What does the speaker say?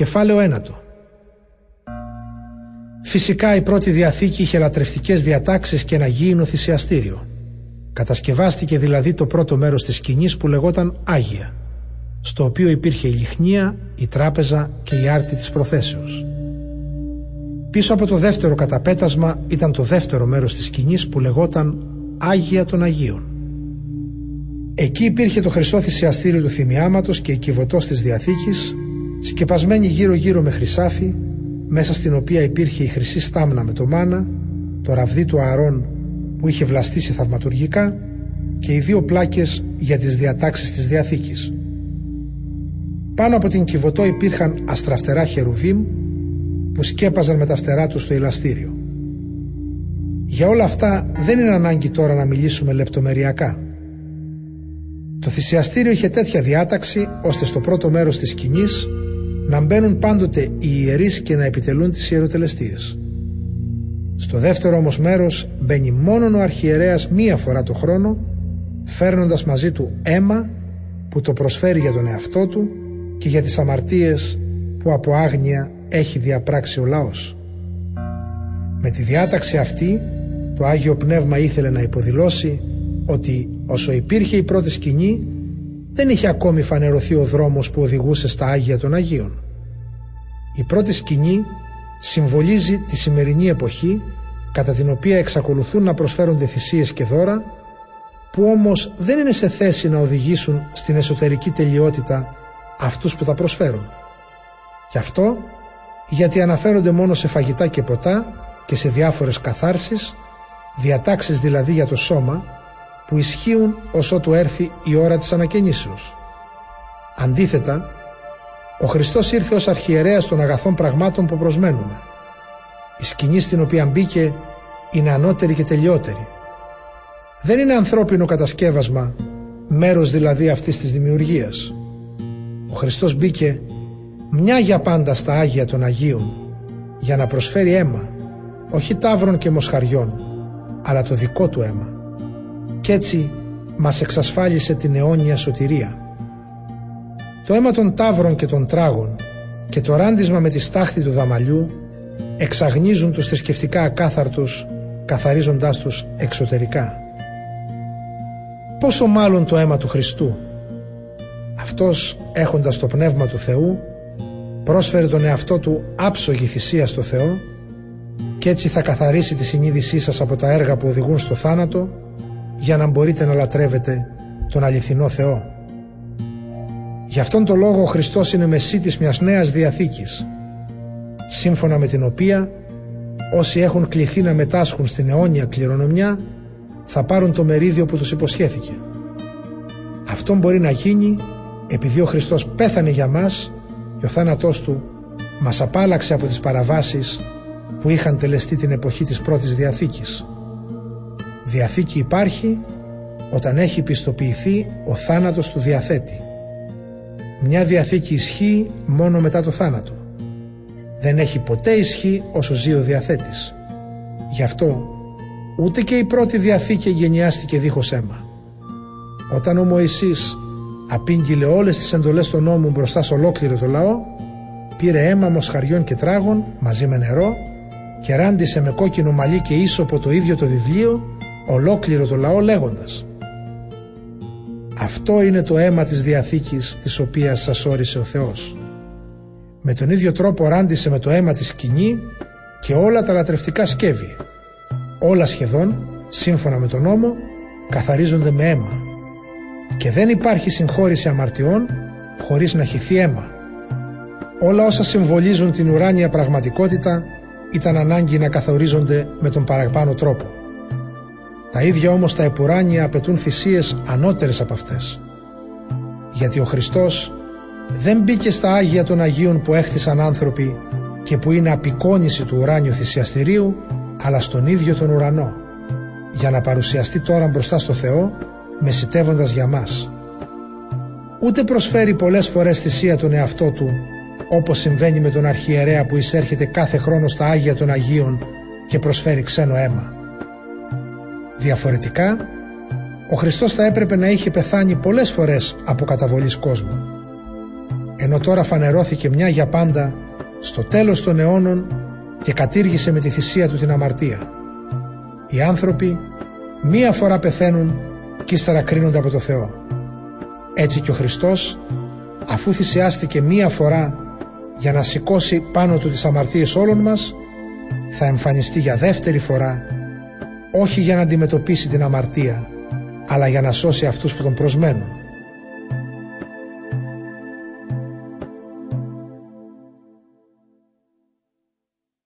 Κεφάλαιο ένατο. Φυσικά η πρώτη διαθήκη είχε λατρευτικές διατάξεις και ένα γήινο θυσιαστήριο. Κατασκευάστηκε δηλαδή το πρώτο μέρος της σκηνής που λεγόταν Άγια, στο οποίο υπήρχε η λιχνία, η τράπεζα και η άρτη της προθέσεως. Πίσω από το δεύτερο καταπέτασμα ήταν το δεύτερο μέρος της σκηνής που λεγόταν Άγια των Αγίων. Εκεί υπήρχε το χρυσό θυσιαστήριο του θυμιάματος και η κυβωτός της Διαθήκης, σκεπασμένη γύρω-γύρω με χρυσάφι, μέσα στην οποία υπήρχε η χρυσή στάμνα με το μάνα, το ραβδί του Ααρών που είχε βλαστήσει θαυματουργικά και οι δύο πλάκες για τις διατάξεις της Διαθήκης. Πάνω από την κυβωτό υπήρχαν αστραφτερά χερουβίμ που σκέπαζαν με τα φτερά τους στο ηλαστήριο. Για όλα αυτά δεν είναι ανάγκη τώρα να μιλήσουμε λεπτομεριακά. Το θυσιαστήριο είχε τέτοια διάταξη ώστε στο πρώτο μέρος της σκηνής να μπαίνουν πάντοτε οι ιερείς και να επιτελούν τις ιεροτελεστίες. Στο δεύτερο όμως μέρος μπαίνει μόνο ο αρχιερέας μία φορά το χρόνο φέρνοντας μαζί του αίμα που το προσφέρει για τον εαυτό του και για τις αμαρτίες που από άγνοια έχει διαπράξει ο λαός. Με τη διάταξη αυτή το Άγιο Πνεύμα ήθελε να υποδηλώσει ότι όσο υπήρχε η πρώτη σκηνή δεν είχε ακόμη φανερωθεί ο δρόμος που οδηγούσε στα Άγια των Αγίων. Η πρώτη σκηνή συμβολίζει τη σημερινή εποχή κατά την οποία εξακολουθούν να προσφέρονται θυσίες και δώρα που όμως δεν είναι σε θέση να οδηγήσουν στην εσωτερική τελειότητα αυτούς που τα προσφέρουν. Γι' αυτό γιατί αναφέρονται μόνο σε φαγητά και ποτά και σε διάφορες καθάρσεις, διατάξεις δηλαδή για το σώμα, που ισχύουν ως ότου έρθει η ώρα της ανακαινήσεως. Αντίθετα, ο Χριστός ήρθε ως αρχιερέας των αγαθών πραγμάτων που προσμένουμε. Η σκηνή στην οποία μπήκε είναι ανώτερη και τελειότερη. Δεν είναι ανθρώπινο κατασκεύασμα, μέρος δηλαδή αυτής της δημιουργίας. Ο Χριστός μπήκε μια για πάντα στα Άγια των Αγίων για να προσφέρει αίμα, όχι τάβρων και μοσχαριών, αλλά το δικό του αίμα. Κι έτσι μας εξασφάλισε την αιώνια σωτηρία. Το αίμα των τάβρων και των τράγων και το ράντισμα με τη στάχτη του δαμαλιού εξαγνίζουν τους θρησκευτικά ακάθαρτους καθαρίζοντάς τους εξωτερικά. Πόσο μάλλον το αίμα του Χριστού. Αυτός έχοντας το Πνεύμα του Θεού πρόσφερε τον εαυτό του άψογη θυσία στο Θεό και έτσι θα καθαρίσει τη συνείδησή σας από τα έργα που οδηγούν στο θάνατο για να μπορείτε να λατρεύετε τον αληθινό Θεό. Γι' αυτόν τον λόγο ο Χριστός είναι μεσίτης μιας νέας διαθήκης σύμφωνα με την οποία όσοι έχουν κληθεί να μετάσχουν στην αιώνια κληρονομιά θα πάρουν το μερίδιο που τους υποσχέθηκε. Αυτό μπορεί να γίνει επειδή ο Χριστός πέθανε για μας και ο θάνατός του μας απάλαξε από τις παραβάσεις που είχαν τελεστεί την εποχή της πρώτης Διαθήκης. Διαθήκη υπάρχει όταν έχει πιστοποιηθεί ο θάνατος του διαθέτη. Μια Διαθήκη ισχύει μόνο μετά το θάνατο. Δεν έχει ποτέ ισχύ όσο ζει ο διαθέτης. Γι' αυτό ούτε και η πρώτη Διαθήκη εγγενιάστηκε δίχως αίμα. Όταν ο Μωυσής απήγγειλε όλες τις εντολές των νόμου μπροστά σε ολόκληρο το λαό, πήρε αίμα μοσχαριών και τράγων μαζί με νερό και ράντισε με κόκκινο μαλλί και ίσοπο το ίδιο το βιβλίο ολόκληρο το λαό λέγοντας «Αυτό είναι το αίμα της Διαθήκης της οποίας σας όρισε ο Θεός». Με τον ίδιο τρόπο ράντισε με το αίμα της σκηνή και όλα τα λατρευτικά σκεύη. Όλα σχεδόν, σύμφωνα με τον νόμο, καθαρίζονται με αίμα και δεν υπάρχει συγχώρηση αμαρτιών χωρίς να χυθεί αίμα. Όλα όσα συμβολίζουν την ουράνια πραγματικότητα ήταν ανάγκη να καθορίζονται με τον παραπάνω τρόπο. Τα ίδια όμως τα επουράνια απαιτούν θυσίες ανώτερες από αυτές. Γιατί ο Χριστός δεν μπήκε στα Άγια των Αγίων που έχθησαν άνθρωποι και που είναι απεικόνηση του ουράνιου θυσιαστηρίου, αλλά στον ίδιο τον ουρανό, για να παρουσιαστεί τώρα μπροστά στο Θεό μεσητεύοντας για μας. Ούτε προσφέρει πολλές φορές θυσία τον εαυτό του όπως συμβαίνει με τον αρχιερέα που εισέρχεται κάθε χρόνο στα Άγια των Αγίων και προσφέρει ξένο αίμα. Διαφορετικά, ο Χριστός θα έπρεπε να είχε πεθάνει πολλές φορές από καταβολής κόσμου. ενώ τώρα φανερώθηκε μια για πάντα στο τέλος των αιώνων και κατήργησε με τη θυσία του την αμαρτία. Οι άνθρωποι μία φορά πεθαίνουν και ύστερα κρίνονται από το Θεό. Έτσι και ο Χριστός αφού θυσιάστηκε μία φορά για να σηκώσει πάνω του τις αμαρτίες όλων μας θα εμφανιστεί για δεύτερη φορά όχι για να αντιμετωπίσει την αμαρτία αλλά για να σώσει αυτούς που τον προσμένουν.